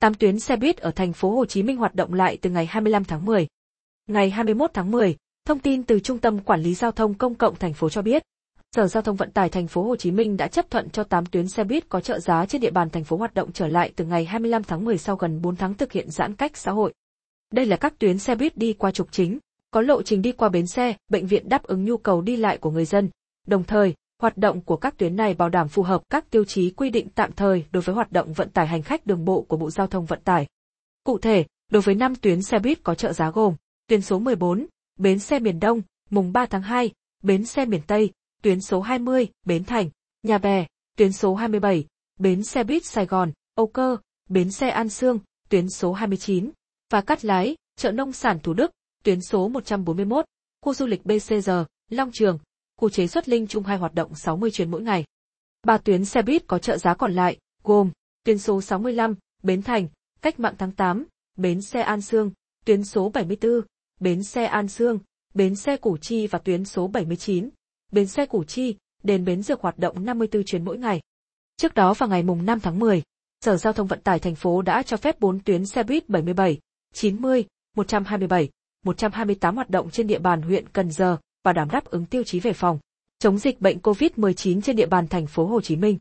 8 tuyến xe buýt ở thành phố Hồ Chí Minh hoạt động lại từ ngày 25 tháng 10. Ngày 21 tháng 10, thông tin từ Trung tâm Quản lý Giao thông Công cộng thành phố cho biết, Sở Giao thông Vận tải thành phố Hồ Chí Minh đã chấp thuận cho 8 tuyến xe buýt có trợ giá trên địa bàn thành phố hoạt động trở lại từ ngày 25 tháng 10 sau gần 4 tháng thực hiện giãn cách xã hội. Đây là các tuyến xe buýt đi qua trục chính, có lộ trình đi qua bến xe, bệnh viện đáp ứng nhu cầu đi lại của người dân. Đồng thời, hoạt động của các tuyến này bảo đảm phù hợp các tiêu chí quy định tạm thời đối với hoạt động vận tải hành khách đường bộ của Bộ Giao thông Vận tải. Cụ thể, đối với 5 tuyến xe buýt có trợ giá gồm: tuyến số 14, bến xe miền Đông, mùng 3 tháng 2, bến xe miền Tây, tuyến số 20, Bến Thành, Nhà Bè, tuyến số 27, bến xe buýt Sài Gòn, Âu Cơ, bến xe An Sương, tuyến số 29, và Cát Lái, chợ nông sản Thủ Đức, tuyến số 141, khu du lịch BCG, Long Trường, khu chế xuất Linh Trung hai hoạt động 60 chuyến mỗi ngày. Ba tuyến xe buýt có trợ giá còn lại, gồm tuyến số 65, Bến Thành, Cách mạng tháng 8, bến xe An Sương, tuyến số 74, bến xe An Sương, bến xe Củ Chi và tuyến số 79, bến xe Củ Chi, đền bến dược hoạt động 54 chuyến mỗi ngày. Trước đó vào ngày mùng 5 tháng 10, Sở Giao thông Vận tải thành phố đã cho phép 4 tuyến xe buýt 77, 90, 127, 128 hoạt động trên địa bàn huyện Cần Giờ, bảo đảm đáp ứng tiêu chí về phòng chống dịch bệnh COVID-19 trên địa bàn thành phố Hồ Chí Minh.